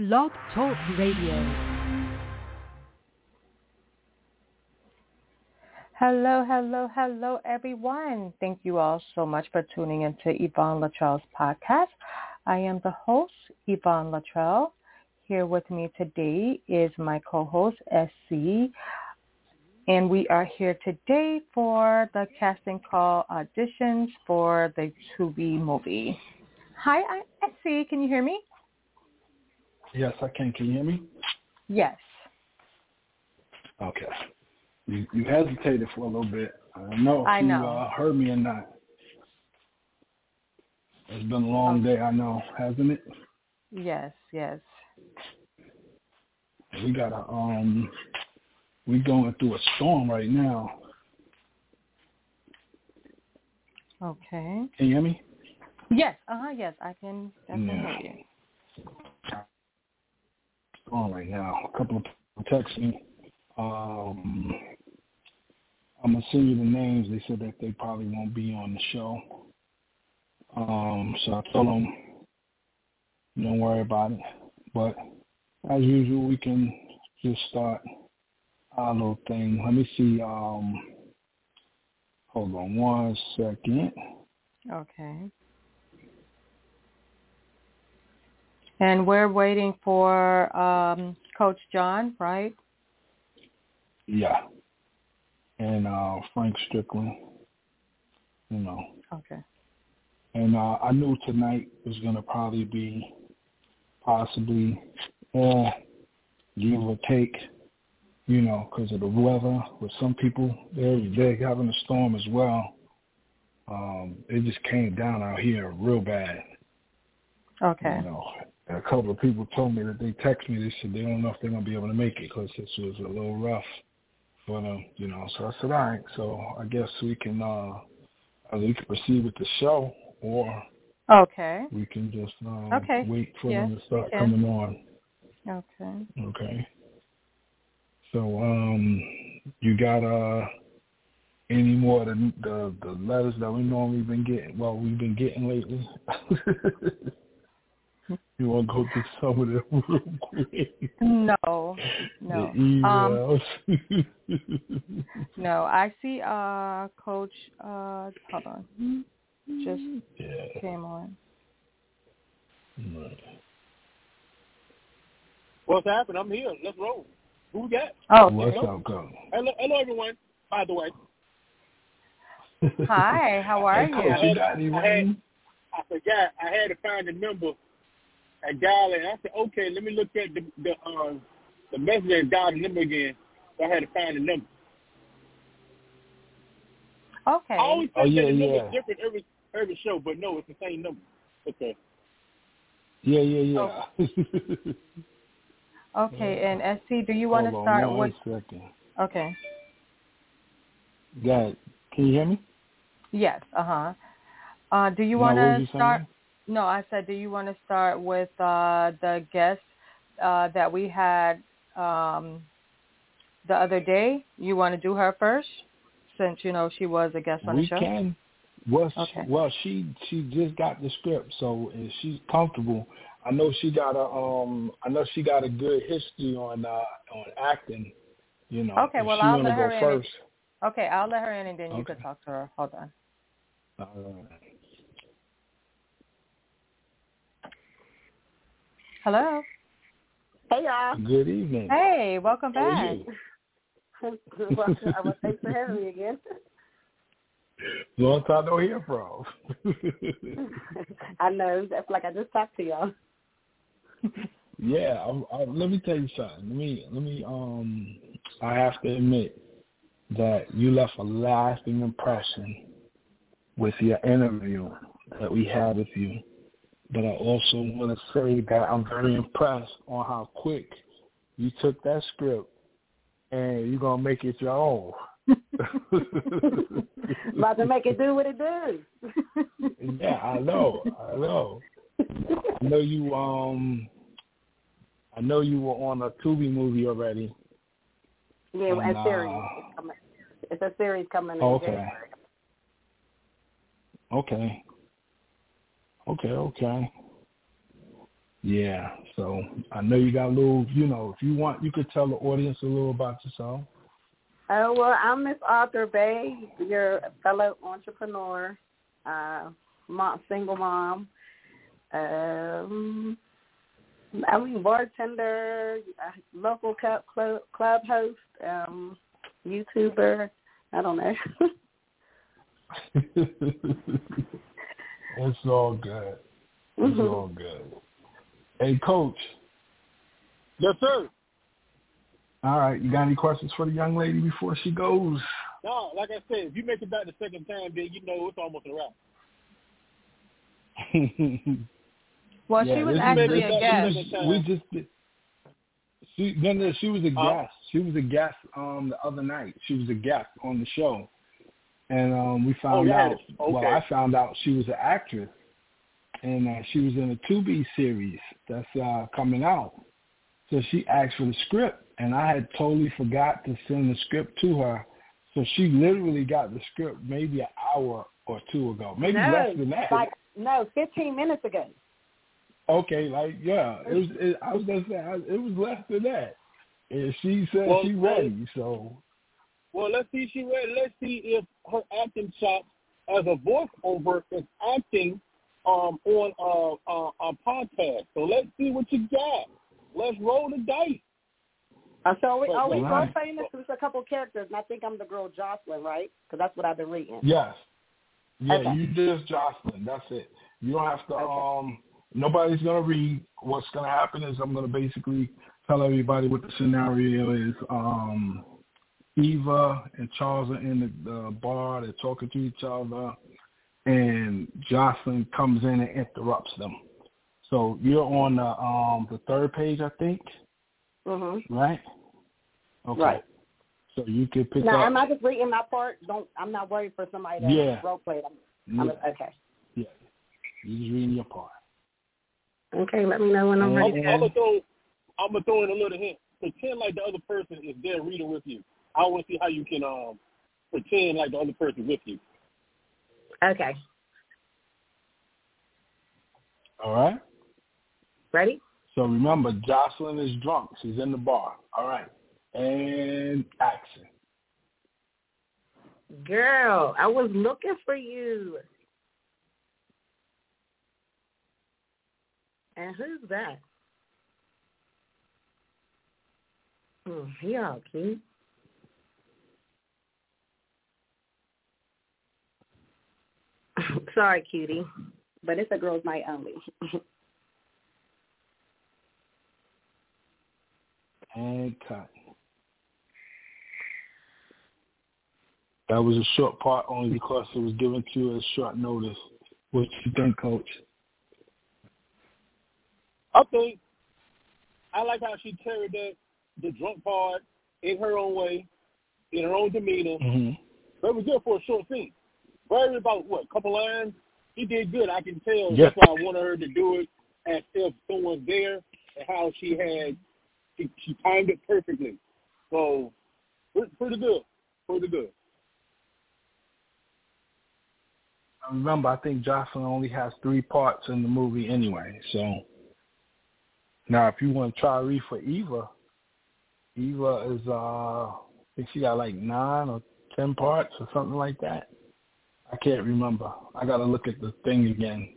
Blog Talk Radio. Hello, hello, hello, everyone. Thank you all so much for tuning into Yvonne Latrell's podcast. I am the host, Yvonne Latrell. Here with me today is my co-host, SC. And we are here today for the casting call auditions for the Tubi movie. Hi, I'm SC. Can you hear me? Yes, I can. Can you hear me? Yes. Okay. You you hesitated for a little bit. I don't know if I you uh, heard me or not. It's been a long day, I know, hasn't it? Yes, yes. We got a um, we going through a storm right now. Okay. Can you hear me? Yes, uh-huh, yes, I can definitely Yeah. hear you. Storm right now. A couple of people text me. Um, I'm gonna send you the names. They said that they probably won't be on the show. Um, so I told them, don't worry about it. But as usual, we can just start our little thing. Let me see. Um, hold on one second. Okay. And we're waiting for um, Coach John, right? Yeah. And uh, Frank Strickland, you know. Okay. And uh, I knew tonight was going to probably be possibly, uh, give or take, you know, because of the weather. With some people, they're, they're having a storm as well. Um, it just came down out here real bad. Okay. You know, and a couple of people told me that they text me. They said they don't know if they're gonna be able to make it because this was a little rough for them. You know, so I said, all right. So I guess we can uh, we can proceed with the show or Okay. we can just um, Okay. wait for Yes, them to start coming on. Okay. Okay. So um, you got uh any more the, the the letters that we normally been getting? Well, we've been getting lately. you want to go through some of them real quick? No, The no. Um, no, I see uh, Coach, uh, hold on, just yeah. came on. Right. What's happening? I'm here. Let's roll. Who we got? Oh, What's okay. up, go? Hello, hello everyone. By the way, Hi, how are hey, you? you got any I had- I forgot I had to find the number and dial it. I said, okay, let me look at the the um the message and dial the number again. So I had to find the number. Okay. I always Oh, think yeah, the number's yeah. different every every show, but no, it's the same number. Okay. Yeah, yeah, yeah. Okay, and SC, do you want to Hold start on with? one second. Okay. Go ahead. Can you hear me? Yes. Uh-huh. Uh Do you want to start? saying? No, I said, do you want to start with uh the guest uh that we had um the other day? You want to do her first, since you know she was a guest on we the show. We can. Well, she- well, she she just got the script, so if she's comfortable. I know she got a um. I know she got a good history on uh on acting. You know. Okay, well, I'll let her go in first. Okay, I'll let her in, and then you can talk to her. Hold on. Uh, Hello. Hey y'all. good evening. Hey, welcome back. you? well, well, thanks for having me again. Long time no hear from. I know. That's like I just talked to y'all. Yeah, I, I, let me tell you something. Let me let me um. I have to admit that you left a lasting impression with your interview that we had with you. But I also want to say that I'm very impressed on how quick you took that script and you're gonna make it your own. About to make it do what it does. yeah, I know, I know. I know you um I know you were on a Tubi movie already. Yeah, And, a series. uh, It's, coming. it's a series coming in Okay. January. Okay. Okay, okay. Yeah. So I know you got a little. You know, if you want, you could tell the audience a little about yourself. Oh well, I'm Miss Arthur Bay. You're fellow entrepreneur, uh, mom, single mom. Um, I mean, bartender, uh, local club club, club host, um, YouTuber. I don't know. it's all good. It's mm-hmm. all good. Hey, Coach. Yes, sir. All right. You got any questions for the young lady before she goes? No, like I said, if you make it back the second time, then you know it's almost a wrap. well, yeah, she was actually a guest. We just did. She, no, no, she was a uh, guest. She was a guest um the other night. She was a guest on the show, and um we found oh, out. Okay. Well, I found out she was an actress, and uh, she was in a Tubi series that's uh coming out. So she asked for the script, and I had totally forgot to send the script to her. So she literally got the script maybe an hour or two ago, maybe no, less than that. Like no, fifteen minutes ago. Okay, like yeah, it was. It, I was gonna say it was less than that, and she said well, she ready. So. Well, let's see. She ready. Let's see if her acting chops as a voiceover is acting um, on a, a, a podcast. So let's see what you got. Let's roll the dice. Uh, so are we, are we right. role this? There's a couple characters, and I think I'm the girl Jocelyn, right? Because that's what I've been reading. Yes. Yeah, Okay. you just Jocelyn. That's it. You don't have to. Okay. Um, nobody's gonna read. What's gonna happen is I'm gonna basically tell everybody what the scenario is. Um, Eva and Charles are in the, the bar. They're talking to each other, and Jocelyn comes in and interrupts them. So you're on the um the third page, I think, Mhm. right? Okay. Right. So you can pick Now, up. am I just reading my part? Don't I'm not worried for somebody to Yeah. role play. I'm, I'm Yeah. okay. Yeah. You're just reading your part. Okay, let me know when I'm ready. I'm, I'm gonna throw. I'm gonna throw in a little hint. Pretend like the other person is there reading with you. I want to see how you can um pretend like the other person with you. Okay, All right. ready? So remember, Jocelyn is drunk. She's in the bar. All right. And action. Girl, I was looking for you. And who's that? Oh, he all cute. Sorry, cutie, but it's a girls' night only. And cut. That was a short part only because it was given to you as short notice. What you think, Coach? I think I like how she carried that the drunk part in her own way, in her own demeanor. Mm-hmm. That was good for a short scene. Very about what, couple lines? He did good. I can tell. Yeah. That's why I wanted her to do it as if someone's there and how she had she, she timed it perfectly. So pretty, pretty good. Pretty good. I remember, I think Jocelyn only has three parts in the movie anyway. So now, if you want to try read for Eva, Eva is uh, I think she got like nine or ten parts or something like that. I can't remember. I got to look at the thing again.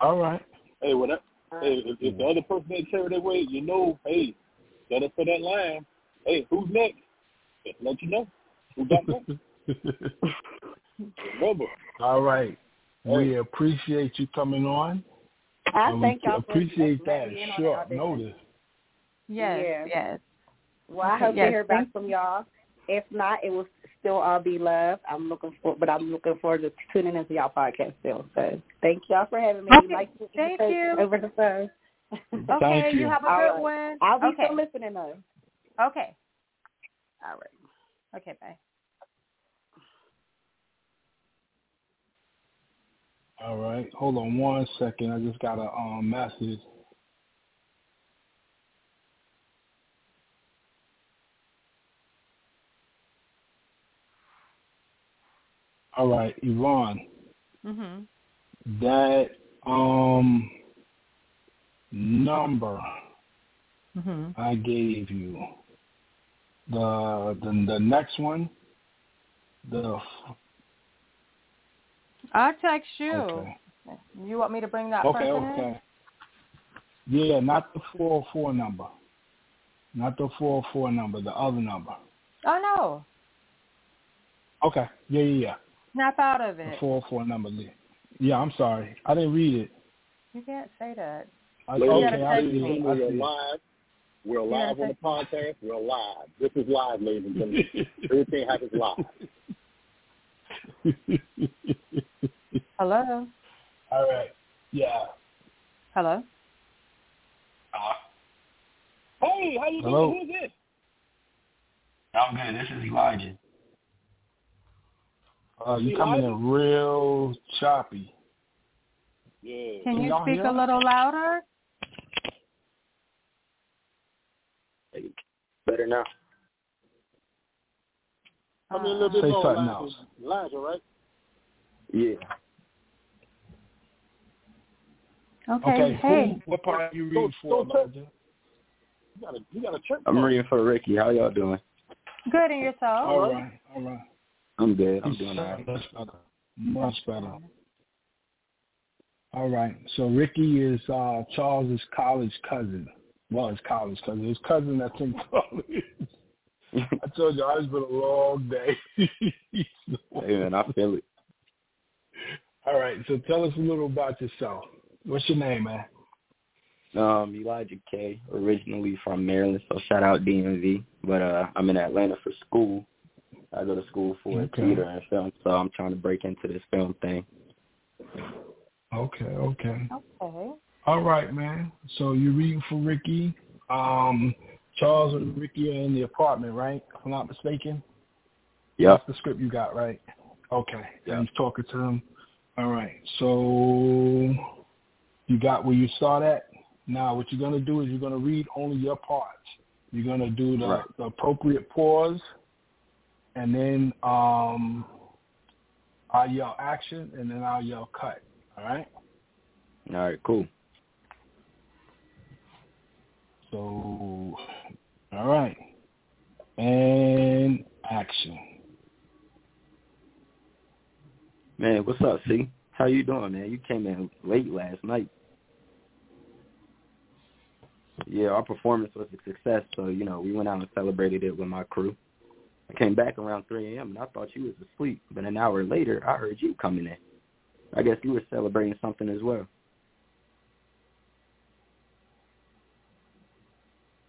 All right. Hey, when that, hey, if, if the other person ain't carried their weight, you know, hey, set up for that line. Hey, who's next? Let you know. Who got next? Remember. All right. We appreciate you coming on. I and thank we y'all appreciate that letting me in short notice. Yes, Yeah. yes. Well, I hope Yes, to hear back from y'all. If not, it will still all be love. I'm looking for, but I'm looking forward to tuning into y'all podcast still. So thank y'all for having me. Okay, Like to thank say you. over the phone. Okay, you. you have a All good right. one. I'll be okay. still listening though. Okay. All right. Okay, bye. All right. Hold on one second. I just got a um, message. All right, Yvonne. Mhm. That Um, number Mhm. I gave you. The the the next one. The I'll text you. okay. You want me to bring that Okay, person in? okay. Yeah, not the four oh four number. Not the four oh four number, the other number. Oh no, Okay. Yeah, yeah, yeah. Snap out of The it. four four number. Yeah, I'm sorry. I didn't read it. You can't say that. I, Ladies You okay, gotta I text see. me. We're live. We're live gotta on the podcast. We're live. This is live, ladies and gentlemen. Everything happens live. Hello. All right. Yeah. Hello. Uh, hey, how you Hello. doing? Who's this? I'm good. This is Elijah. Uh, you coming in real choppy. Yeah. Can you y'all speak hear a little louder? Better now. I mean, a little bit Say more. something Elijah. else. Elijah, right? Yeah. Okay. Okay. Hey. Who, what part are you reading for, Elijah? You got a you got a church. I'm reading for Ricky. How y'all doing? Good and yourself? All right. All right. I'm good. I'm doing all right. Much better. Much better. All right. So Ricky is uh, Charles's college cousin. Well, his college cousin. His cousin that's in college. I told you, it's been a long day. hey man, I feel it. All right. So tell us a little about yourself. What's your name, man? Um, Elijah K, originally from Maryland, so shout out DMV. But uh I'm in Atlanta for school. I go to school for Okay. theater and film, so I'm trying to break into this film thing. Okay. Okay. Okay. All right, man. So you're reading for Ricky. Um, Charles and Ricky are in the apartment, right? If I'm not mistaken. Yep. That's the script you got, right? Okay. Yeah. And he's talking to him. All right. So you got where you start at. Now what you're gonna do is you're gonna read only your parts. You're gonna do the, Right. the appropriate pause, and then um, I'll yell action, and then I'll yell cut. All right. All right, cool. So, all right. And action. Man, what's up, C? How you doing, man? You came in late last night. Yeah, our performance was a success, so you know we went out and celebrated it with my crew. I came back around 3 a.m. and I thought you was asleep, but an hour later I heard you coming in. I guess you were celebrating something as well.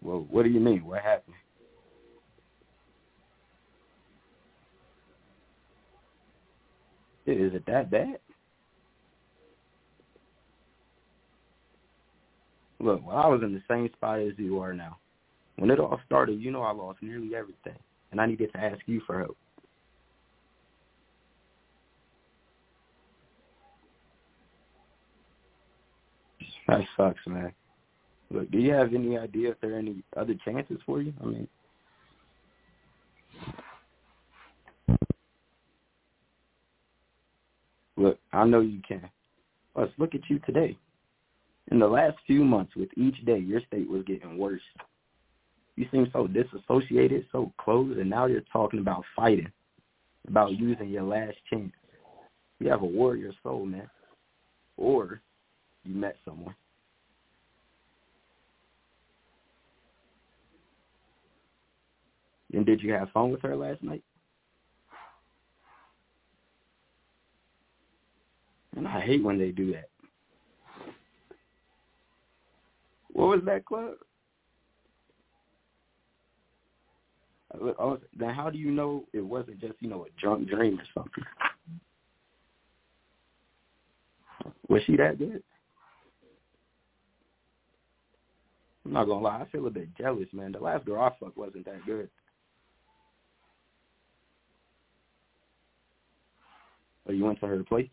Well, what do you mean? What happened? Is it that bad? Look, well, I was in the same spot as you are now. When it all started, you know I lost nearly everything, and I needed to ask you for help. That sucks, man. Look, do you have any idea if there are any other chances for you? I mean, look, I know you can. Let's look at you today. In the last few months, with each day, your state was getting worse. You seem so disassociated, so closed, and now you're talking about fighting, about using your last chance. You have a warrior soul, man. Or you met someone. And did you have fun with her last night? And I hate when they do that. What was that club? Oh, Was, then how do you know it wasn't just, you know, a drunk dream or something? Was she that good? I'm not gonna lie, I feel a bit jealous, man. The last girl I fucked wasn't that good. Oh, you went to her place?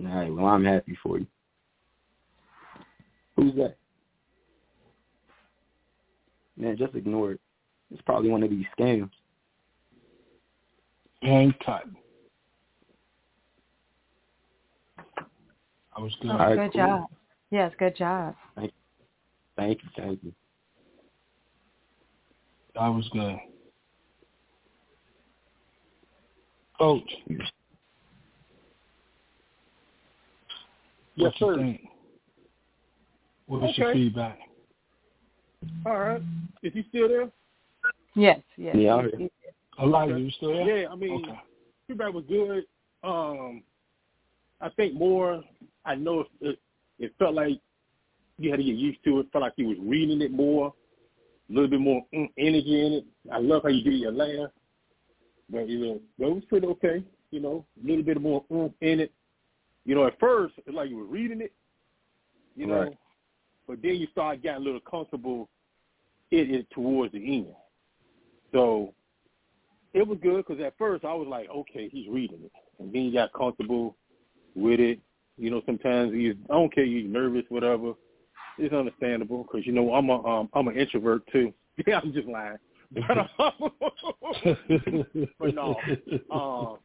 All right, well, I'm happy for you. Who's that? Man, just ignore it. It's probably one of these scams. And cut. I was good. Oh, All right, good cool. job. Yes, good job. Thank you, thank you. I was good. Coach, Yes, what you sir. think? What was your feedback? All right. Is he still there? Yes, yes. Yeah, I'm here. Elijah, you still there? Yeah, I mean, Okay. feedback was good. Um, I think more. I know it, it, it felt like you had to get used to it. Felt like you was reading it more, a little bit more mm, energy in it. I love how you do your laugh, but you know, but it was pretty okay. You know, a little bit more mm in it. You know, at first it's like you were reading it, you know, Right. but then you start getting a little comfortable it towards the end. So it was good because at first I was like, okay, he's reading it, and then he got comfortable with it. You know, sometimes you I don't care, you're nervous, whatever. It's understandable because you know I'm a um, I'm an introvert too. Yeah, I'm just lying, but, um, but no, um,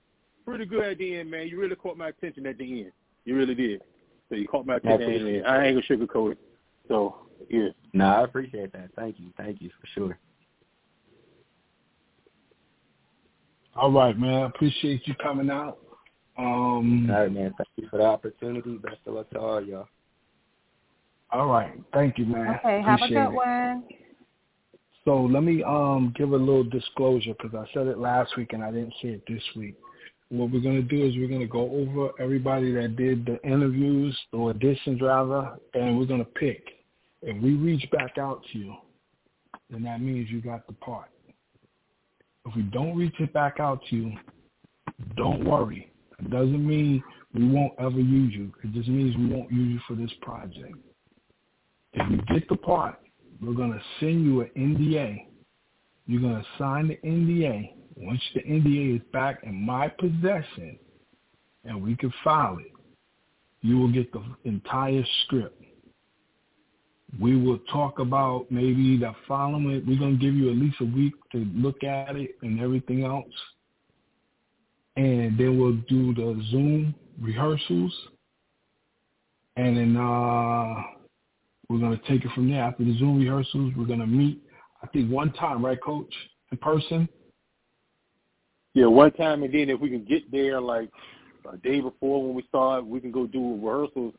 pretty good at the end, man. You really caught my attention at the end. You really did. So you caught my attention, and I ain't gonna sugarcoat it. So yeah, No, I appreciate that. Thank you, thank you for sure. All right, man. Appreciate you coming out. Um, All right, man. Thank you for the opportunity. Best of luck to all y'all. all right. Thank you, man. Okay, have a Appreciate good it. one. So let me um give a little disclosure because I said it last week and I didn't say it this week. What we're gonna do is we're gonna go over everybody that did the interviews or auditions rather, and we're gonna pick. If we reach back out to you, then that means you got the part. If we don't reach it back out to you, don't worry. It doesn't mean we won't ever use you. It just means we won't use you for this project. If you get the part, we're going to send you an NDA. You're going to sign the NDA. Once the NDA is back in my possession and we can file it, you will get the entire script. We will talk about maybe the following. We're going to give you at least a week to look at it and everything else. And then we'll do the Zoom rehearsals. And then uh, we're going to take it from there. After the Zoom rehearsals, we're going to meet, I think, one time, right, Coach, in person? yeah. One time, and then if we can get there like a day before when we start, we can go do rehearsals.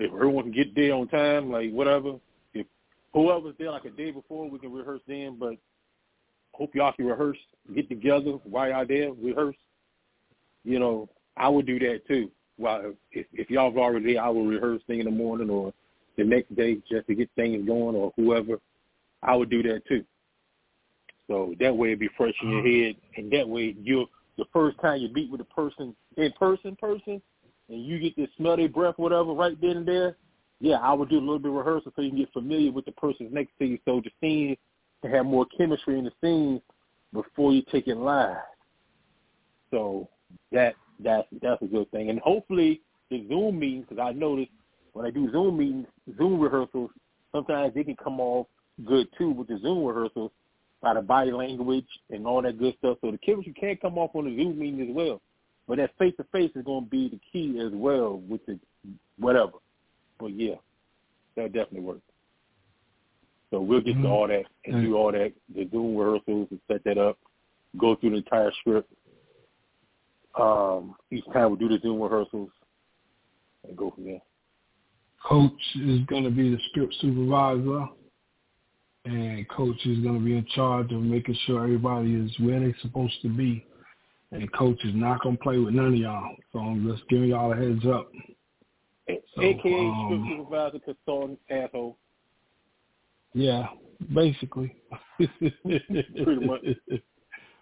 If everyone can get there on time, like whatever. If whoever's there like a day before, we can rehearse then. But hope y'all can rehearse, get together while y'all there, rehearse. You know, I would do that too. While if, if y'all are already there, I will rehearse thing in the morning or the next day just to get things going or whoever. I would do that too. So that way it'd be fresh in your uh-huh. head, and that way you the first time you meet with a person in person, person, and you get to smell their breath, whatever, right then and there. Yeah, I would do a little bit of rehearsal so you can get familiar with the person next to you, so the scene can have more chemistry in the scene before you take it live. So that that's that's a good thing, and hopefully the Zoom meetings, because I noticed when I do Zoom meetings, Zoom rehearsals, sometimes they can come off good too with the Zoom rehearsals by the body language and all that good stuff. So the chemistry can come off on the Zoom meeting as well. But that face to face is going to be the key as well with the whatever. But yeah, that definitely works. So we'll get Mhm. to all that and do all that, the Zoom rehearsals and set that up, go through the entire script. Um, each time we do the Zoom rehearsals and go from there. Coach is going to be the script supervisor, and Coach is going to be in charge of making sure everybody is where they're supposed to be. And Coach is not going to play with none of y'all. So I'm just giving y'all a heads up. So, AKA um, supervisor, consultant, asshole. Yeah, basically. Pretty much.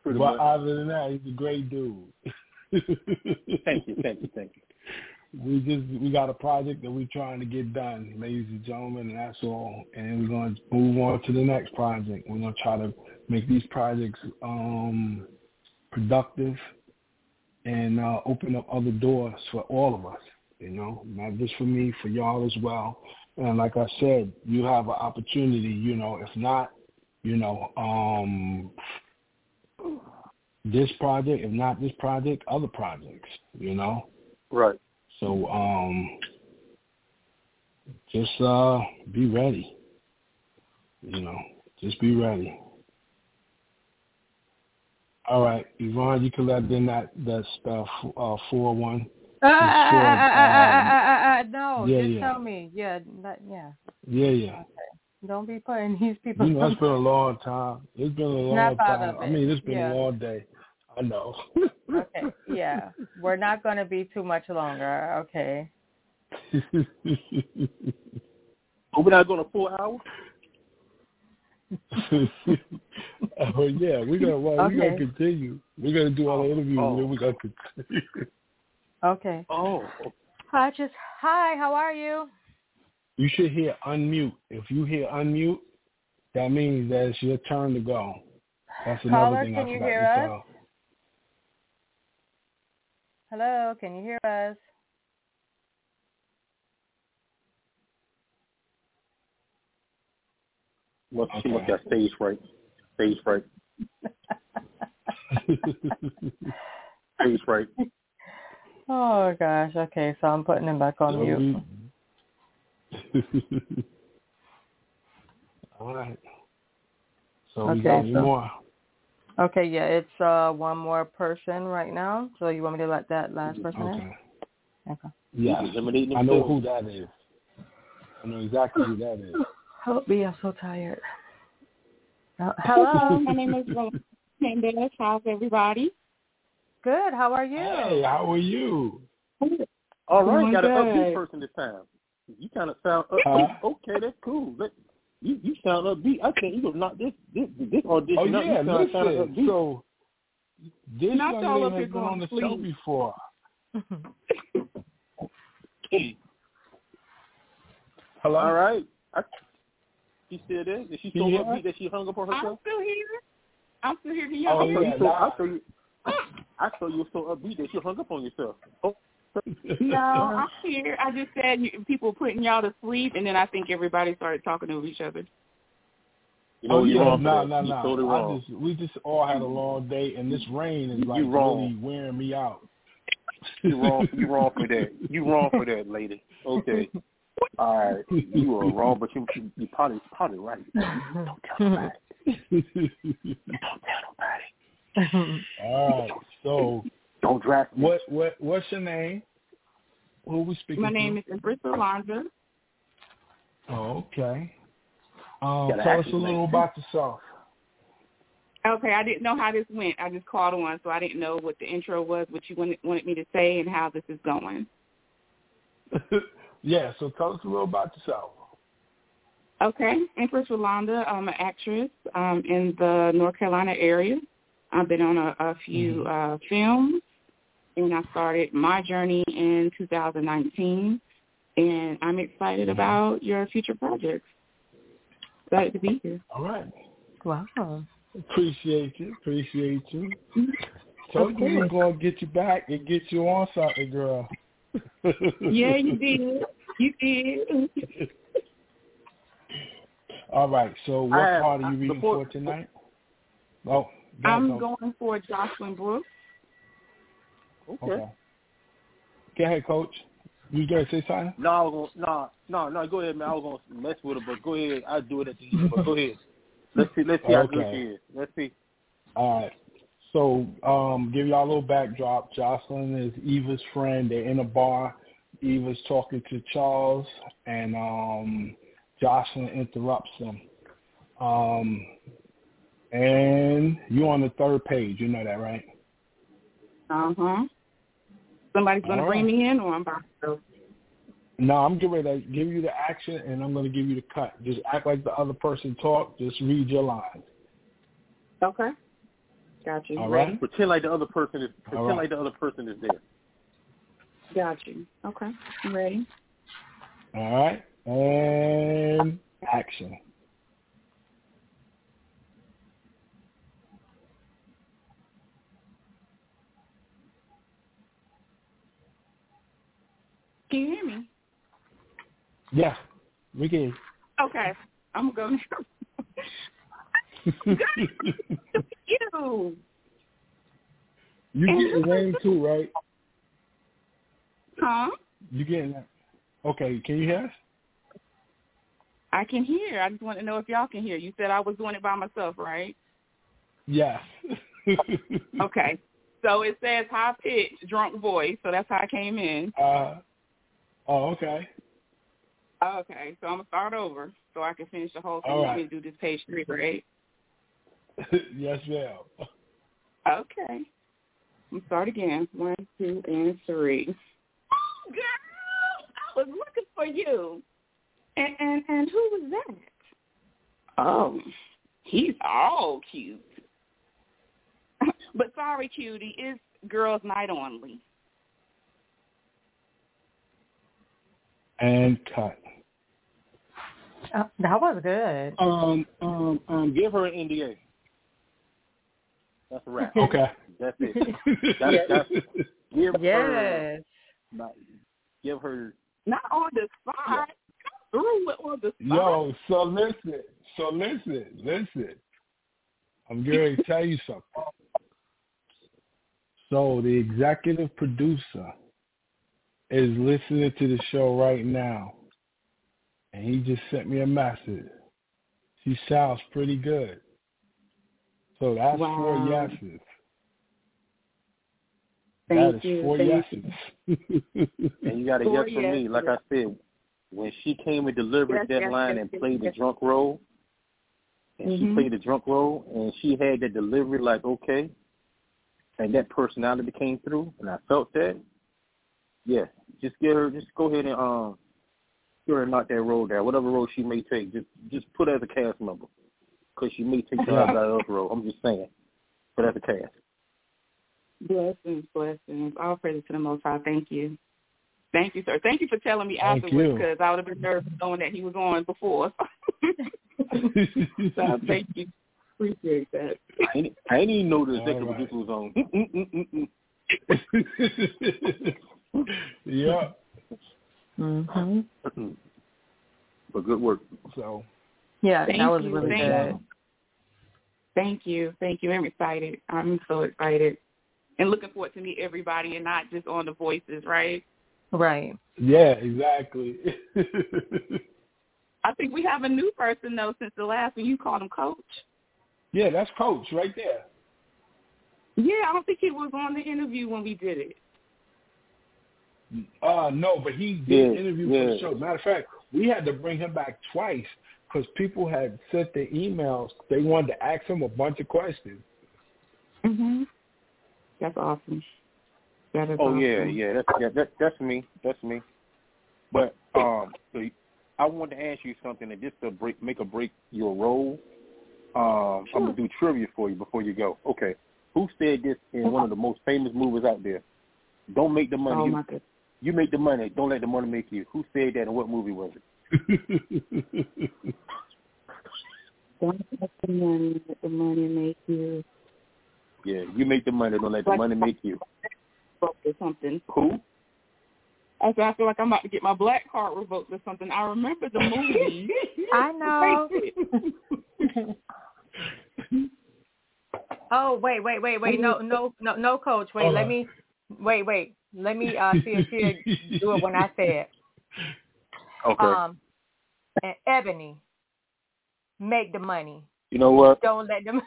Pretty but much. other than that, he's a great dude. Thank you, thank you, thank you. We just we got a project that we're trying to get done, ladies and gentlemen, and that's all. And we're going to move on to the next project. We're going to try to make these projects um, productive and uh, open up other doors for all of us. You know, not just for me, for y'all as well. And like I said, you have an opportunity. You know, if not, you know, um, this project, if not this project, other projects. You know. Right. So um, just uh, be ready. You know, just be ready. All right, Yvonne, you can let in that that stuff uh four one. Uh, uh, uh, uh, no, yeah, just yeah. tell me. Yeah, not, yeah. Yeah, yeah. Don't be putting these people. You know, it's been a long time. It's been a long Snap out time. of I mean, it's been Yeah. a long day. I know. okay, yeah. We're not going to be too much longer. Okay. Are we not going to full hour? oh yeah, we're gonna well, we're gonna continue. We're gonna do all the interviews Oh. and then we're gonna oh. continue. Okay. Oh, Hi, just hi. How are you? You should hear unmute. If you hear unmute, that means that it's your turn to go. That's another Caller, thing can I you forgot hear to us? tell. Hello, can you hear us? Must she must Okay. got stage fright. Stage fright. Stage fright. oh gosh. Okay, so I'm putting him back on mute. all right. So we Okay, got so- more? Okay, yeah, it's uh one more person right now. So you want me to let that last person in? Okay. Okay. Yes. Eliminating I know who that is. I know exactly who that is. Help me, I'm so tired. Uh, Hello, hello. my name is Candace. How's everybody? Good. How are you? Hey, how are you? All right, Doing got an good. upbeat person this time. You kind of sound upbeat. Huh? Okay, that's cool. Let, you you sound upbeat. I think you gonna knock this this this audition Oh up. yeah, you sound listen. upbeat. So this Not young all of lady has been going on the to show before. Hello. All right. I, she still there? Is she so Can you hear upbeat that she hung up on herself? I'm still here. I'm still here. Can Oh, y'all I hear thought yeah, you so, I live. thought you I thought you were so upbeat that you hung up on yourself. Oh, No, I'm here. I just said people putting y'all to sleep, and then I think everybody started talking over each other. you know oh you're yeah, wrong. no, no. You're no. totally I wrong. just we just all had a long day, and this rain is like really wearing me out. You wrong. You wrong for that. You wrong for that, lady. Okay. All right. You were wrong, but you you, you probably probably right. Don't tell nobody. Don't tell nobody. all right. So Don't draft me. what what what's your name? Who we speaking My to? name is Empress Alonzo. Oh, okay. Um, tell us a little man. about yourself. Okay, I didn't know how this went. I just called on, so I didn't know what the intro was, what you wanted, wanted me to say, and how this is going. Yeah. So tell us a little about yourself. Okay, Empress Rolanda. I'm an actress um, in the North Carolina area. I've been on a, a few uh, films, and I started my journey in 2019. And I'm excited about your future projects. Excited to be here. All right. wow. Appreciate you. Appreciate you. Told you we're gonna get you back and get you on something, girl. Yeah, you did. You did. All right. So what I have- part are you reading before- for tonight? Oh, go I'm Coach. going for Jocelyn Brooks. Okay. Okay. Go ahead, Coach. You gonna say something? No, I was gonna, no, no, no. Go ahead, man. I was gonna mess with her, but go ahead. I'll do it at the end. But go ahead. Let's see. Let's see how good Okay. she is. Let's see. All right. So, um, give y'all a little backdrop. Jocelyn is Eva's friend. They're in a bar. Eva's talking to Charles, and um, Jocelyn interrupts them. Um, and you're on the third page. You know that, right? Uh huh. Somebody's going to bring right. me in, or I'm about to. No, I'm getting ready to give you the action, and I'm going to give you the cut. Just act like the other person talked. Just read your lines. Okay. Got you. All Ready? Pretend like the other person is. Pretend right. like the other person is there. Got you. Okay. I'm ready. All right. And action. Can you hear me? Yeah, we can. Okay. I'm going to. you. you get rain too, right? Huh? You getting that? Okay, can you hear us? I can hear. I just want to know if y'all can hear. You said I was doing it by myself, right? Yes. okay. So it says high pitched, drunk voice. So that's how I came in. Uh. Oh, okay. Okay, so I'm gonna start over so I can finish the whole thing. All right. do this page three, right? yes, ma'am. Okay. Let's start again. One, two, and three. Oh, Girl, I was looking for you. And and and who was that? Oh, he's all cute. but sorry, cutie, it's girls' night only. And cut. Oh, that was good. Um, um, um, give her an NDA. That's a wrap. Okay. That's it. That's, that's, give her, Yes. like, give her. Not on the spot. Come through it on the spot. Yo, so listen, so listen, listen. I'm going to tell you something. So the executive producer is listening to the show right now, and he just sent me a message. She sounds pretty good. So that's Wow. four yeses. Thank that is you. four Thank yeses. And you got a Four yes from me. yeses. Like I said, when she came and delivered Yes, that yes, line yes, and yes, played the drunk role, and she Mhm. played the drunk role, and she had that delivery like okay, and that personality came through, and I felt that. Yes, just get her. Just go ahead and um, get her and knock that role down. Whatever role she may take, just just put her as a cast member, because she may take the Yeah. other other role. I'm just saying, but that's a cast. Blessings, blessings. All praises to the Most High. Thank you. Thank you, sir. Thank you for telling me Thank afterwards because I would have been nervous knowing that he was on before. so thank you. Appreciate that. I ain't, I ain't even know the All executive right. was on. Mm, Mm-mm-mm-mm-mm. yeah. Mhm. but good work. So Yeah, Thank that was you. really Thank good. You. Thank you. Thank you. I'm excited. I'm so excited. And looking forward to meet everybody and not just on the voices, right? Right. yeah, exactly. I think we have a new person though since the last one you called him coach. yeah, that's Coach right there. Yeah, I don't think he was on the interview when we did it. Uh, no, but he did Yeah, an interview for the yeah. show. Matter of fact, we had to bring him back twice because people had sent their emails. They wanted to ask him a bunch of questions. Mhm. That's awesome. That is Oh awesome. yeah, yeah. That's yeah, that, that's me. That's me. But um, so I wanted to ask you something that just to break, make or break your role. Um, I'm gonna do trivia for you before you go. Okay. Who said this in one of the most famous movies out there? Don't make the money. Oh you, my goodness. you make the money. Don't let the money make you. Who said that and what movie was it? Don't let the money, let the money make you Yeah, you make the money. Don't let the money make you. revoked or something. Who? I said I feel like I'm about to get my black card revoked or something. I remember the movie. I know. oh wait, wait, wait, wait. No, no, no, no, coach. Wait, Hold let on. me. Wait, wait. Let me uh, see if she'll do it when I say it. Okay. Um, and Ebony, make the money. you know what? Don't let them.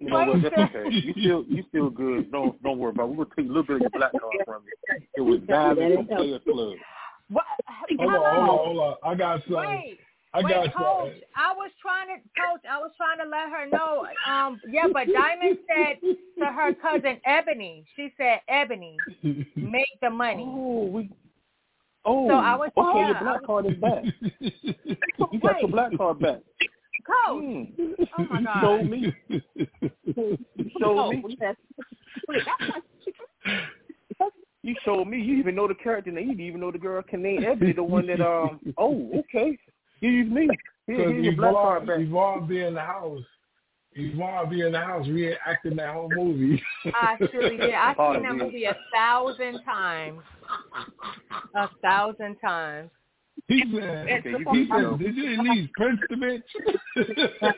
You know what? That's okay. You feel you feel good. Don't don't worry about. it. We're gonna take a little bit of your black card from you. It was diamond from Players Club. What? hold on, hold on, hold on. I got something. Wait, I wait, got coach. something. I was trying to, coach. I was trying to let her know. Um, yeah, but Diamond said to her cousin Ebony. She said, Ebony, make the money. Oh, we. Oh, So I was- okay. yeah, your black was- card is back. You got your black card back. Coach. Mm. Oh my You God. showed me. You showed me. You showed me. You even know the character name. You even know the girl can name Ebony, the one that um. Oh, okay. Use me. Here, Because here's your black card Yvonne, back. Yvonne be in the house. Yvonne be in the house reenacting that whole movie. I surely did. I've Oh, seen that movie a thousand times. A thousand times. he said, Okay, you he can said, did you at least Prince the bitch? I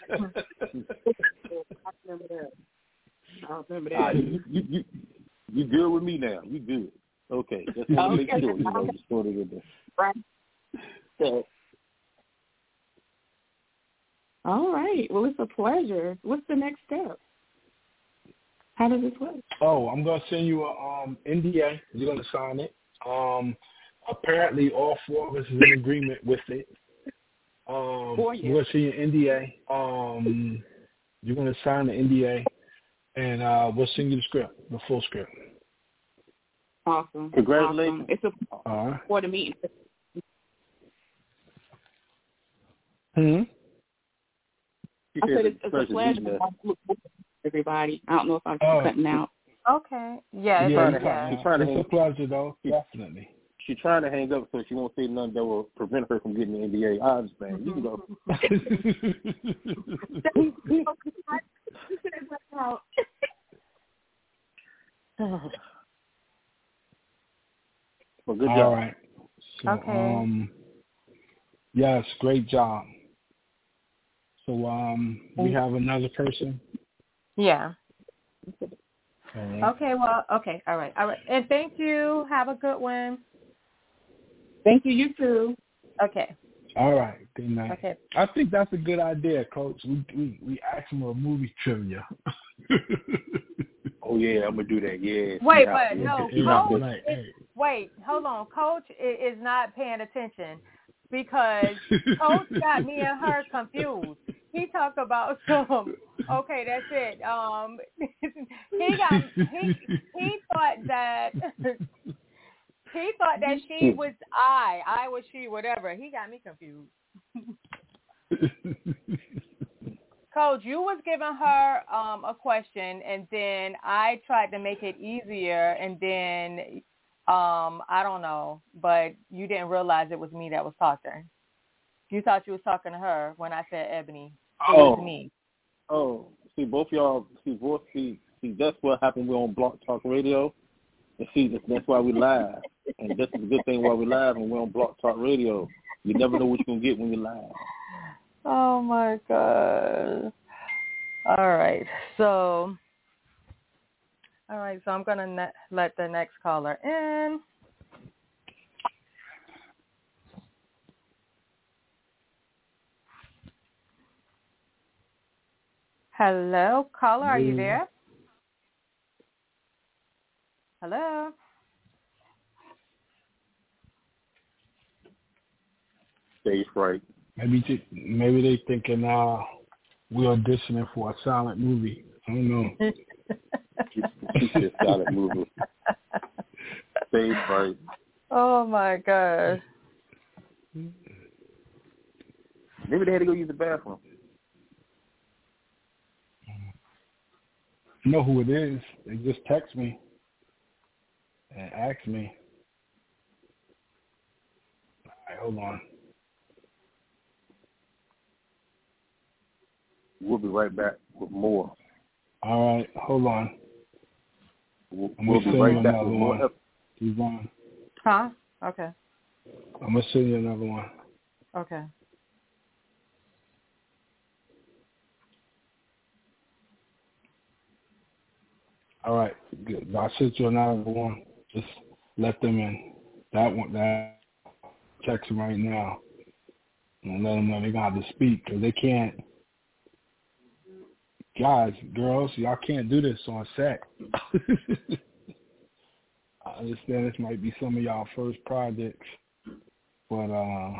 remember that. I remember that. you, you, you, you good with me now. You good. Okay, just want to make sure you know you stored it in there. Right. So, All right. Well, it's a pleasure. What's the next step? How does this work? Oh, I'm gonna send you a um NDA. You're gonna sign it. Um, apparently, all four of us is in agreement with it. Um, Four, yeah. we'll see you NDA. Um, you're gonna sign the NDA, and uh, we'll send you the script, the full script. Awesome. Congratulations. Awesome. It's a All right. for the meeting. Hmm. I said it's, it's a pleasure pleasure. meeting us. Everybody. I don't know if I'm Oh. cutting out. Okay. Yeah. Yeah, It's, it's, yeah. She's trying to it's a hang- pleasure, though. Definitely. She's trying to hang up so she won't say nothing that will prevent her from getting the NDA. I understand. You can go. Well, good All job. right. So, Okay. um, yes, great job. So, um, we have another person. Yeah. All right. Okay. Well. Okay. All right. All right. And thank you. Have a good one. Thank you. You too. Okay. All right. Good night. Okay. I think that's a good idea, Coach. We we we ask him a movie trivia. Oh yeah, I'm gonna do that. Yeah. Wait, Yeah. but no, You know, Coach. like, is- wait, hold on. Coach is not paying attention because Coach got me and her confused. He talked about some. Okay, that's it. Um, he got he he thought that he thought that she was I, I was she, whatever. He got me confused. Coach, you was giving her um, a question, and then I tried to make it easier, and then um, I don't know, but you didn't realize it was me that was talking. You thought you was talking to her when I said Ebony. It was Oh. me. Oh, see, both y'all, see, both, see, see, that's what happened. We're on Block Talk Radio, and see, that's, why we live. And this is a good thing why we live, and we're on Block Talk Radio. You never know what you're gonna get when you live. Oh my god. All right. So all right, so I'm going to ne- let the next caller in. Hello, caller, are you there? Hello? Stage fright. maybe t- maybe they thinking uh we are auditioning for a silent movie. I don't know. She said silent movie. Stage fright. oh my gosh. Maybe they had to go use the bathroom. Know who it is. They just text me and ask me. All right, hold on. We'll be right back with more. All right, hold on. We'll, we'll be send right you back another with more. one. ep- Yvonne, Huh? Okay. I'm gonna send you another one. Okay. All right, good. I sent you another one. Just let them in. That one, that text them right now, and let them know they got to have to speak because they can't. Guys, girls, y'all can't do this on set. I understand this might be some of y'all first projects, but uh,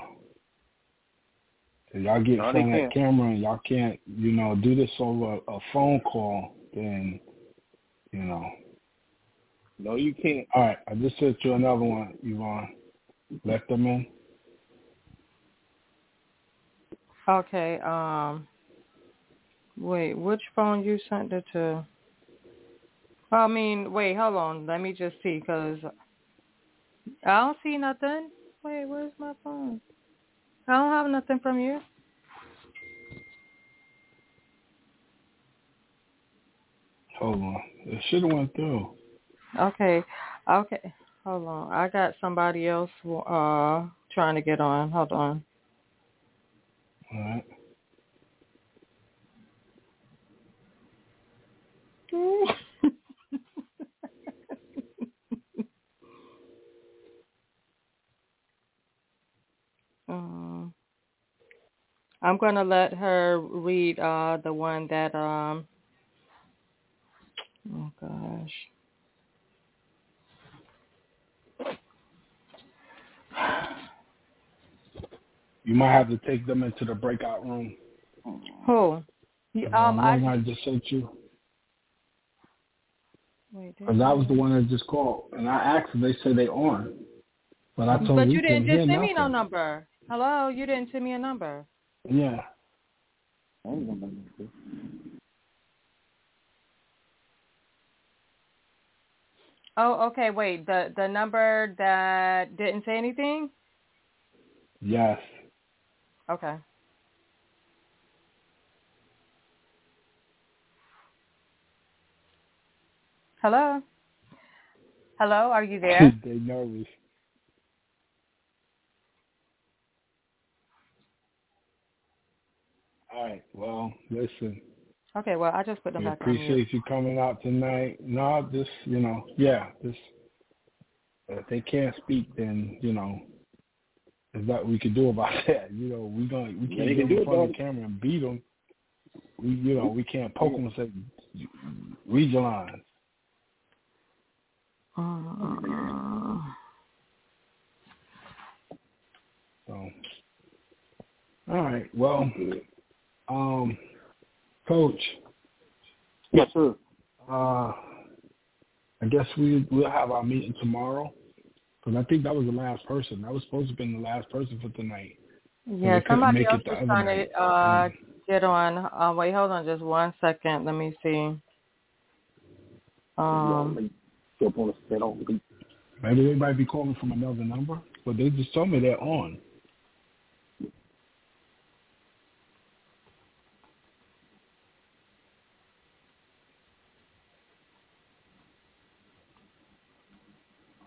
if y'all get in No, front of that camera and y'all can't, you know, do this over a phone call, then, you know. No, you can't. All right, I just sent you another one, Yvonne. Let them in. Okay. Um. Wait, which phone you sent it to? I mean, wait, hold on. Let me just see, cause I don't see nothing. Wait, where's my phone? I don't have nothing from you. Hold on. It should have went through. Okay. Okay. Hold on. I got somebody else uh trying to get on. Hold on. All right. um, I'm going to let her read uh, the one that um, oh gosh. You might have to take them into the breakout room. Who? Um, the one I I just sent you. wait. Because that was the one that just called. And I asked them, they said they aren't. But I told But you didn't just send me no number. Hello, you didn't send me a number. Yeah. Oh, okay. Wait, the the number that didn't say anything. Yes. Okay. Hello. Hello, are you there? they nervous. All right. Well, listen. Okay, well, I just put them We back on mute. appreciate you coming out tonight. No, just, you know, yeah, this. If they can't speak, then you know, there's not we can do about that. You know, we gonna we can't you get can do in front of the camera and beat them. We, you know, we can't poke them and say, read your lines. Uh, So, all right. Well, um, coach, Yes, sir. uh, I guess we we'll have our meeting tomorrow. Because I think that was the last person. That was supposed to have been the last person for tonight. yeah, couldn't somebody make it else the was trying night. to uh Mm. get on. Uh, wait, hold on, just one second. Let me see. Um, Jump on the set on the Maybe they might be calling from another number, but they just told me they're on.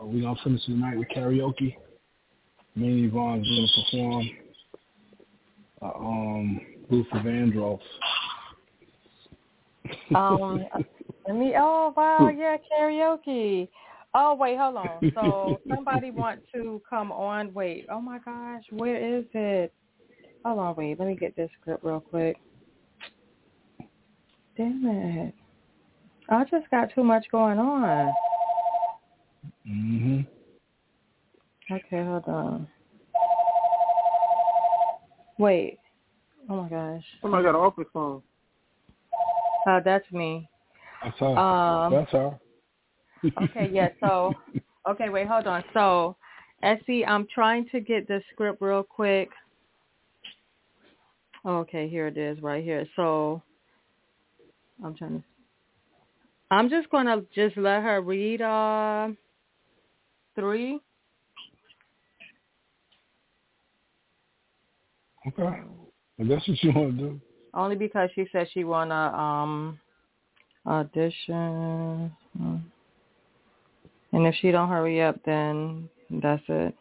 Are we gonna finish the night with karaoke? Me and Yvonne's gonna perform uh, um Luther Vandross. um, let me. Oh wow, yeah, karaoke. Oh wait, hold on. So somebody want to come on. Wait. Oh my gosh, where is it? Hold on, wait. Let me get this script real quick. Damn it! I just got too much going on. Hmm Okay, hold on. Wait. Oh my gosh. Somebody got an office phone. Oh, that's me. That's her. Um, That's her. Okay, yeah, so okay, wait, hold on. So Essie, I'm trying to get the script real quick. Okay, here it is right here. So I'm trying to I'm just gonna just let her read uh three. Okay. If that's what you want to do. Only because she said she wanna um audition. And if she don't hurry up then that's it.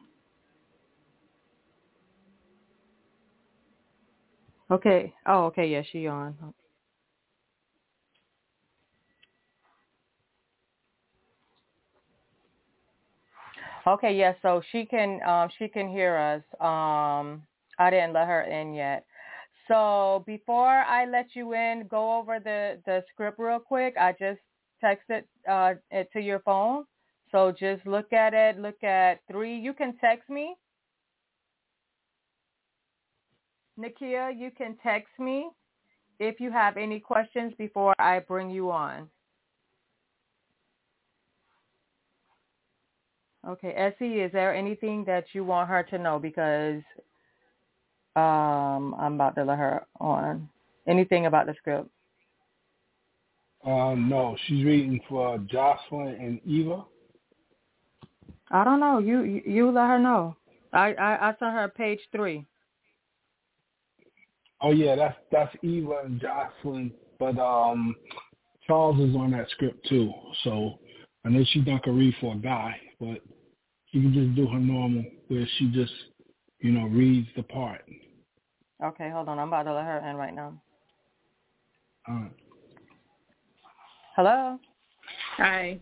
Okay. Oh, okay, yeah, she on. Okay, yeah, so she can um she can hear us. Um I didn't let her in yet. So before I let you in, go over the the script real quick. I just texted uh it to your phone. So just look at it, look at 3. You can text me. Nakia, you can text me if you have any questions before I bring you on. Okay, Essie, is there anything that you want her to know because um I'm about to let her on. Anything about the script? Uh, no, she's reading for Jocelyn and Eva. I don't know. You you, you let her know. I, I I sent her page three. Oh yeah, that's that's Eva and Jocelyn, but um, Charles is on that script too. So I know she's not gonna read for a guy, but she can just do her normal, where she just, you know, reads the part. Okay, hold on. I'm about to let her in right now. All right. Hello. Hi.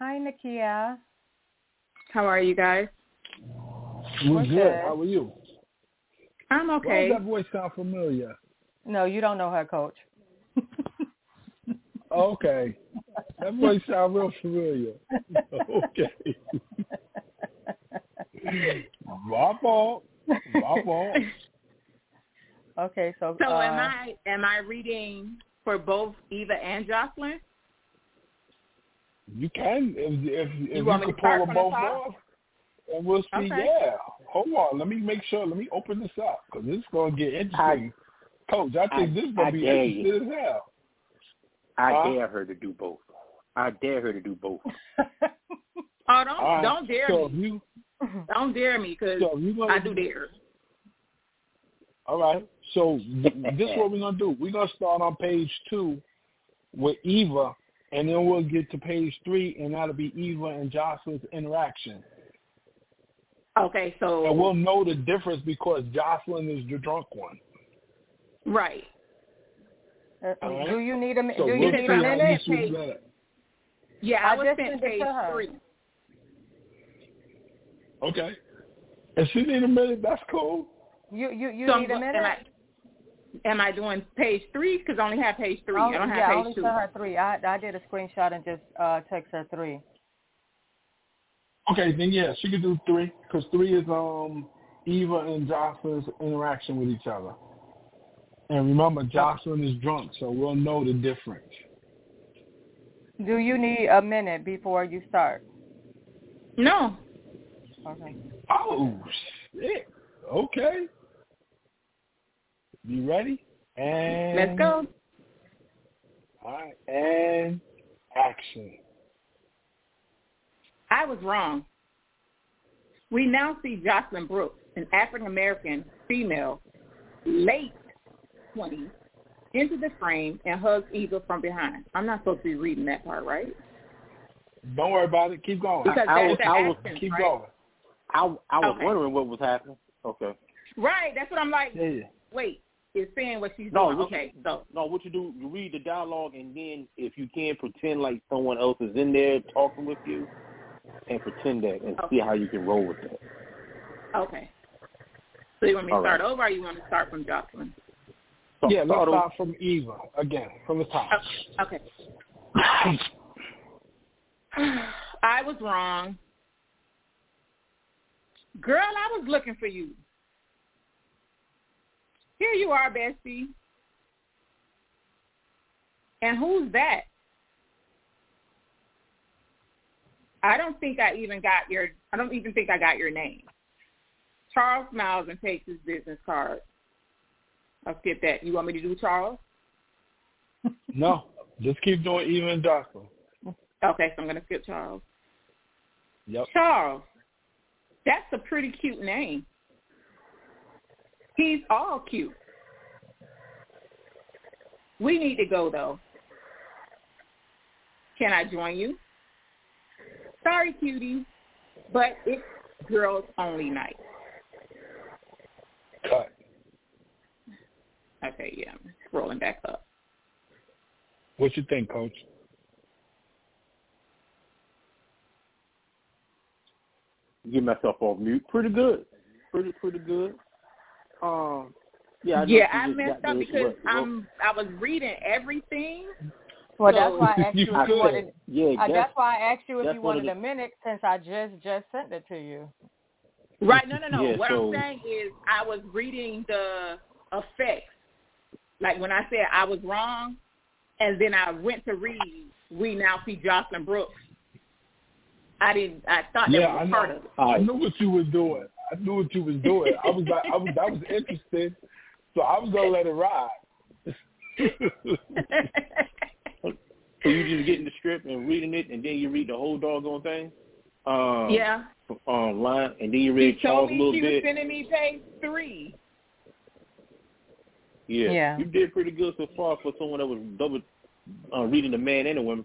Hi, Nakia. How are you guys? We're We're good. good. How are you? I'm okay. Why does that voice sound familiar? No, you don't know her, Coach. okay. That voice sound real familiar. okay. My fault. My fault. Okay, so So uh, am I am I reading for both Eva and Jocelyn? You can if if, if you, want me can pull them both top? off, and we'll see. Okay. Yeah, hold on. Let me make sure. Let me open this up because this is gonna get interesting. Coach, I think I- this is gonna I be dare you. interesting as hell. I Huh? dare her to do both. I dare her to do both. Oh, don't All right. don't dare so me. You, Don't dare me because so you gonna, I do dare. All right. So this is what we're gonna do. We're gonna start on page two with Eva, and then we'll get to page three, and that'll be Eva and Jocelyn's interaction. Okay, so And we'll know the difference because Jocelyn is the drunk one. right. Uh, All right. Do you need a So do we'll you need need a a minute? you minute? should let it. Yeah, I I, was just sent sent page three. Okay. If she need a minute, that's cool. You you you so I'm need a minute? Am I, am I doing page three? Because I only have page three. Oh, I don't have yeah, I page only two. sent her three. I I did a screenshot and just uh text her three. Okay, then yeah, she could do three because three is um Eva and Jocelyn's interaction with each other. And remember, Jocelyn is drunk, so we'll know the difference. Do you need a minute before you start? No. Okay. Oh shit! Okay, you ready? And Let's go. All right, and action. I was wrong. We now see Jocelyn Brooks, an African American female, late 20s, into the frame and hugs Eva from behind. I'm not supposed to be reading that part, right? Don't worry about it. Keep going. Because I that's was- the I was- Keep right? going. I I was Okay. wondering what was happening. Okay. Right, that's what I'm like. Yeah, yeah. Wait, it's saying what she's No, doing. what Okay, you, so no. What you do? You read the dialogue, and then if you can pretend like someone else is in there talking with you, and pretend that, and see how you can roll with that. okay. So you want me to All start right. over, or you want to start from Jocelyn? So yeah, let's start start from Eva again, from the top. Okay. I was wrong. Girl, I was looking for you. Here you are, Bessie. And who's that? I don't think I even got your I don't even think I got your name. Charles smiles and takes his business card. I'll skip that. You want me to do Charles? No, just keep doing even Jocelyn. Okay, so I'm gonna skip Charles. Yep. Charles. That's a pretty cute name. He's all cute. We need to go though. Can I join you? Sorry, cutie, but it's girls only night. Cut. Okay, yeah, I'm scrolling back up. What you think, Coach? Get myself off mute. Pretty good. Pretty pretty good. Um. Yeah. I yeah, I messed up because what- what- I'm I was reading everything. Well, So- that's why I asked you You if you wanted. Yeah. Uh, that's- that's why I asked you if you wanted the- a minute since I just just sent it to you. Right. No, no, no. Yeah, what so- I'm saying is I was reading the effects. Like when I said I was wrong, and then I went to read, we now see Jocelyn Brooks. I didn't. I thought Yeah, that I was part know. of it. I knew what you was doing. I knew what you was doing. I was like, I was I was interested, so I was gonna let it ride. So you just getting the script and reading it, and then you read the whole doggone thing. Um, yeah. Online, and then you She read told Charles a me little she was sending me page three. Yeah. Yeah. You did pretty good so far for someone that was double uh, reading the man and the woman.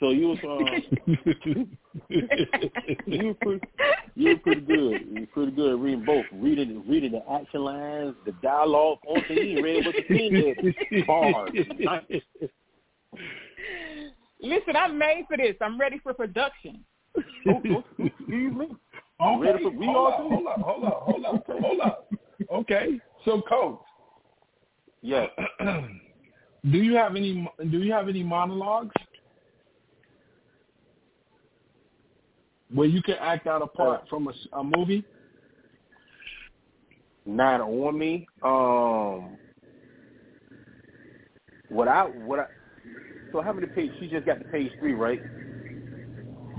So you was um, you were pretty you were pretty good. You were pretty good at reading both. Reading reading the action lines, the dialogue. Only thing you read was the scene there. Bars. Listen, I'm made for this. I'm ready for production. Oh, oh, Excuse me. Okay, Ready for- we hold all up, hold up, hold up, hold up, hold up. Okay. So, coach. Yes. do you have any? Do you have any monologues where you can act out a part Uh, from a, a movie? Not on me. Um. What I what I. So how many pages? She just got to page three, right?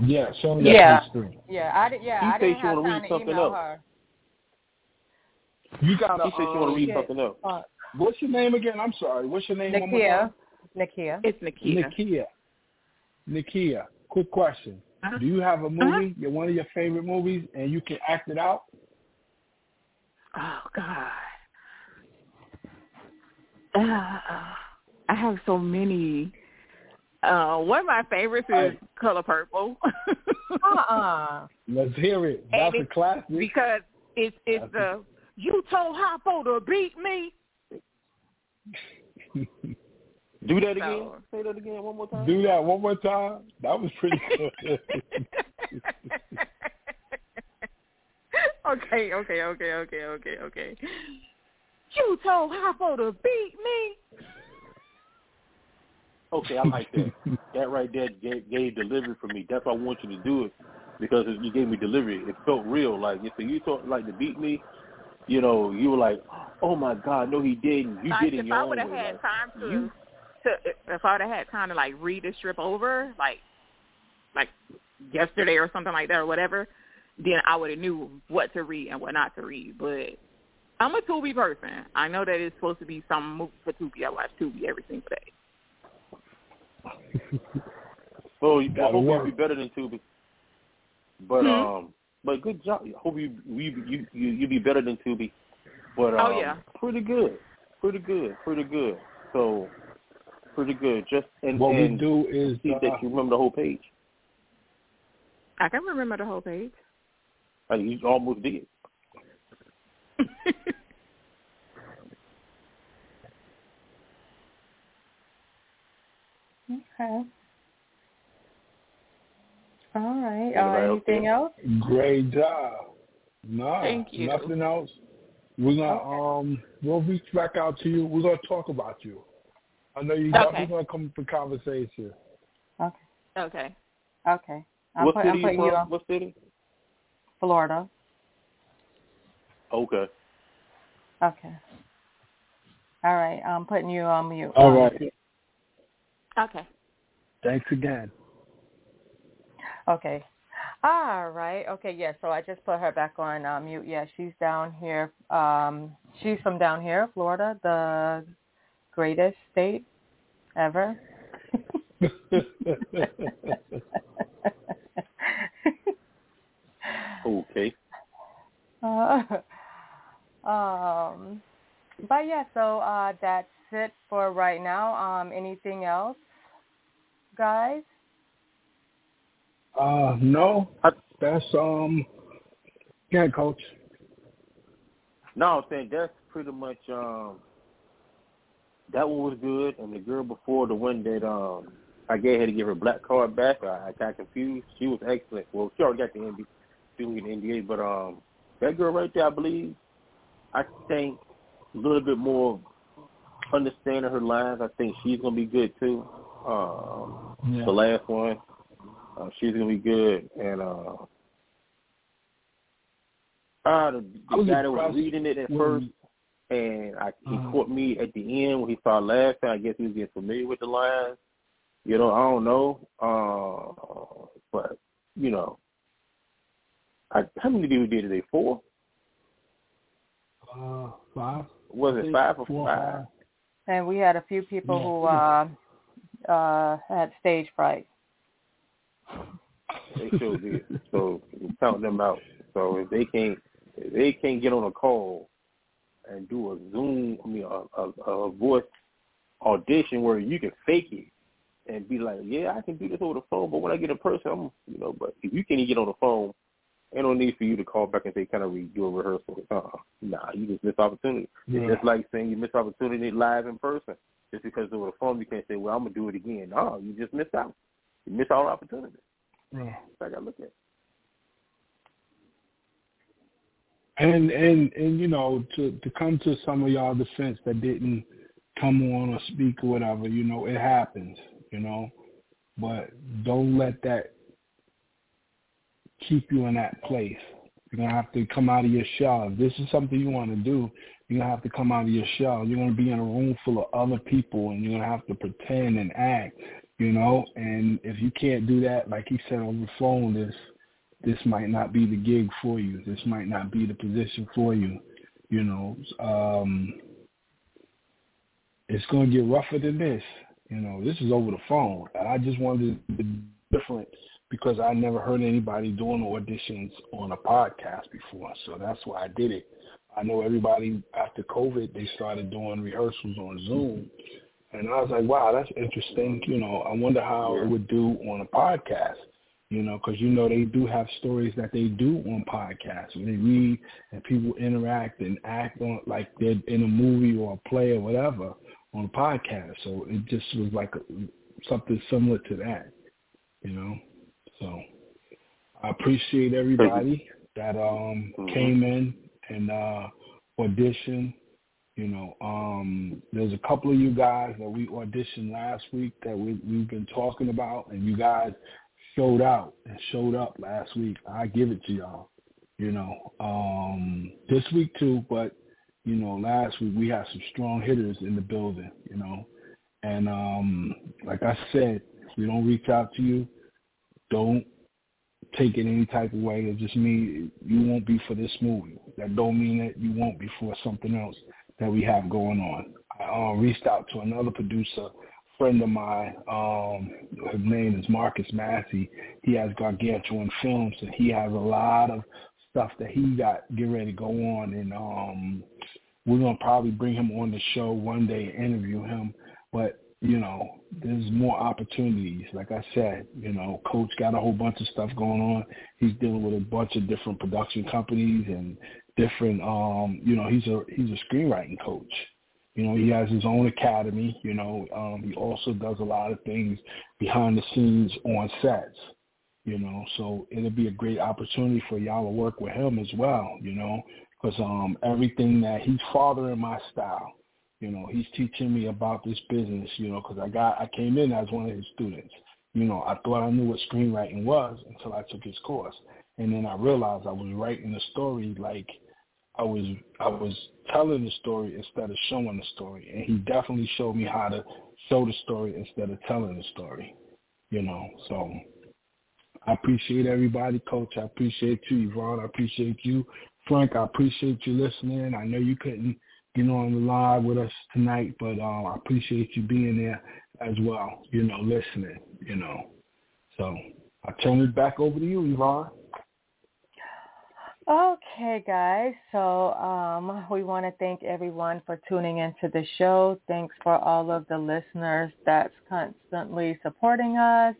Yeah. She only got Yeah. page three. Yeah, I did. Yeah, She I said didn't she have wanna time read to something email else. her. You got She said she want to read something else. Uh, What's your name again? I'm sorry. What's your name? one more Nakia. time? Nakia. It's Nakia. Nakia. Nakia. Quick question. Uh-huh. Do you have a movie, your one of your favorite movies, and you can act it out? Oh God. Uh, I have so many. Uh, one of my favorites is Color Purple Uh-uh. Let's hear it. And That's a classic. because it's it's the you told Harpo to beat me. Do that again. So- Say that again one more time. Do that one more time. That was pretty good. okay, okay, okay, okay, okay, okay. You told Harpo to beat me. Okay, I like that. that right there gave, gave delivery for me. That's why I want you to do it because you gave me delivery. It felt real. Like if you thought like to beat me, you know, you were like, oh my God, no, he didn't. You Like, did it if your I own would have way. had Like, time to, you- to, if I would have had time to like read the strip over, like, like yesterday or something like that or whatever, then I would have knew what to read and what not to read. But I'm a Tubi person. I know that it's supposed to be some movie for Tubi. I watch Tubi every single day. Well, you- I Gotta hope work. you be better than Tubi. But Hmm? um, but good job. I hope you you you you you be better than Tubi. But um, Oh, yeah. pretty good, pretty good, pretty good. So pretty good. Just and what we do is see uh, that you remember the whole page. I can remember the whole page. Like you almost did. Okay. All right. Uh, anything else? great job. No, Thank you. nothing else. We're gonna um we'll reach back out to you. We're gonna talk about you. I know you're Okay. definitely gonna come for conversation. Okay. Okay. Okay. I'm, what put, city I'm you from? you What city? Florida. Okay. Okay. All right. I'm putting you on mute. All right. Okay. Thanks again. Okay. All right. Okay. Yeah. So I just put her back on uh, mute. Yeah. She's down here. Um, she's from down here, Florida, the greatest state ever. Okay. Uh, um, but yeah, so uh, that's it for right now. Um, anything else, guys? uh no. That's um yeah, coach. No, I'm saying that's pretty much um that one was good and the girl before the one that um I gave her to give her black card back, I, I got confused. She was excellent. Well, she already got the NDA she getting the NDA, but um that girl right there I believe I think a little bit more understanding her lines, I think she's gonna be good too. Um Yeah. the last one. Uh, she's gonna be good and uh uh, the, the guy that was reading it at first, and I, he Uh-huh. caught me at the end when he started laughing. I guess he was getting familiar with the lines. You know, I don't know, uh, but you know, I, how many DVDs did they? Four? Uh five. Was it five or Four, five? And we had a few people Yeah. who uh, uh, had stage fright. They sure did. So we count them out. So if they can't, if they can't get on a call and do a Zoom, I mean, a, a, a voice audition where you can fake it and be like, yeah, I can do this over the phone, but when I get in person, I'm, you know, but if you can't even get on the phone, ain't no need for you to call back and say, kind of redo a rehearsal. Uh, nah, you just miss opportunity. Yeah. It's just like saying you miss opportunity live in person. Just because over the phone, you can't say, well, I'm gonna do it again. No, you just missed out. You missed all opportunities. Yeah. So I gotta look at. it. And and and you know to to come to some of y'all defense that didn't come on or speak or whatever, you know, it happens, you know, but don't let that keep you in that place. You're gonna have to come out of your shell. If this is something you want to do, you're gonna have to come out of your shell. You're gonna be in a room full of other people, and you're gonna have to pretend and act, you know. And if you can't do that, like he said on the phone, this this might not be the gig for you. This might not be the position for you, you know. Um, it's gonna get rougher than this. You know, this is over the phone. And I just wanted to be different because I never heard anybody doing auditions on a podcast before. So that's why I did it. I know everybody after COVID they started doing rehearsals on Zoom, and I was like, wow, that's interesting. You know, I wonder how it would do on a podcast. You know, because you know they do have stories that they do on podcasts. When they read and people interact and act on like they're in a movie or a play or whatever on a podcast. So it just was like something similar to that. You know. So I appreciate everybody that um mm-hmm. came in and uh auditioned. You know, um there's a couple of you guys that we auditioned last week that we we've been talking about and you guys showed out and showed up last week. I give it to y'all. You know, um this week too, but you know, last week we had some strong hitters in the building, you know. And um like I said, if we don't reach out to you, don't take it any type of way. It just means you won't be for this movie. That don't mean that you won't be for something else that we have going on. I uh, reached out to another producer, friend of mine. Um, his name is Marcus Massey. He has Gargantuan Films, and he has a lot of stuff that he got get ready to go on. And um, we're gonna probably bring him on the show one day, interview him. But you know, there's more opportunities. Like I said, you know, Coach got a whole bunch of stuff going on. He's dealing with a bunch of different production companies and different um, you know, he's a he's a screenwriting coach. You know, he has his own academy, you know, um, he also does a lot of things behind the scenes on sets, you know, so it'll be a great opportunity for y'all to work with him as well, you know, because um, everything that he's fathering my style you know, he's teaching me about this business, you know, because I got I came in as one of his students. You know, I thought I knew what screenwriting was until I took his course, and then I realized I was writing a story like I was I was telling the story instead of showing the story, and he definitely showed me how to show the story instead of telling the story. You know, so I appreciate everybody, Coach. I appreciate you, Yvonne. I appreciate you, Frank. I appreciate you listening. I know you couldn't get on the live with us tonight, but uh, I appreciate you being there as well, you know, listening, you know. So I turn it back over to you, Yvonne. Okay, guys. So um, we want to thank everyone for tuning into the show. Thanks for all of the listeners that's constantly supporting us.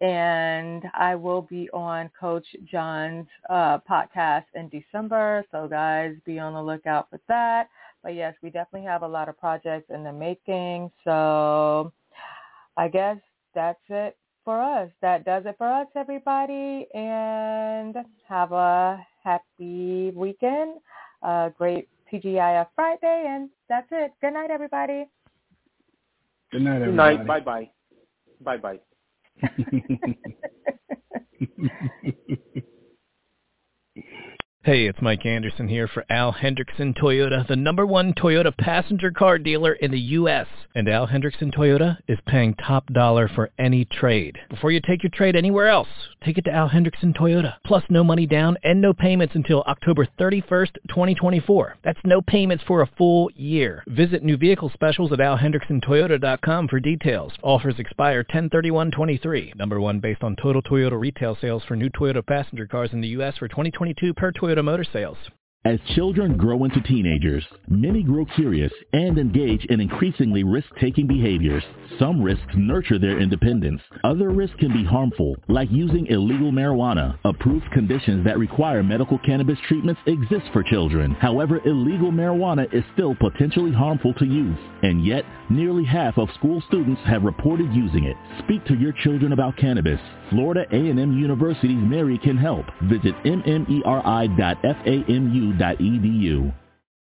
And I will be on Coach John's uh, podcast in December. So guys, be on the lookout for that. But yes, we definitely have a lot of projects in the making. So I guess that's it for us. That does it for us, everybody. And have a happy weekend. A great TGIF Friday. And that's it. Good night, everybody. Good night, everybody. Good night. Bye-bye. Bye-bye. Hey, it's Mike Anderson here for Al Hendrickson Toyota, the number one Toyota passenger car dealer in the U.S. And Al Hendrickson Toyota is paying top dollar for any trade. Before you take your trade anywhere else, take it to Al Hendrickson Toyota. Plus no money down and no payments until October 31st, 2024. That's no payments for a full year. Visit new vehicle specials at alhendricksontoyota.com for details. Offers expire 1031-23. Number one based on total Toyota retail sales for new Toyota passenger cars in the U.S. for 2022 per Toyota Toyota Motor Sales. As children grow into teenagers, many grow curious and engage in increasingly risk-taking behaviors. Some risks nurture their independence. Other risks can be harmful, like using illegal marijuana. Approved conditions that require medical cannabis treatments exist for children. However, illegal marijuana is still potentially harmful to youth. And yet, nearly half of school students have reported using it. Speak to your children about cannabis. Florida A&M University's Mary can help. Visit mmeri.famu www.upenn.edu.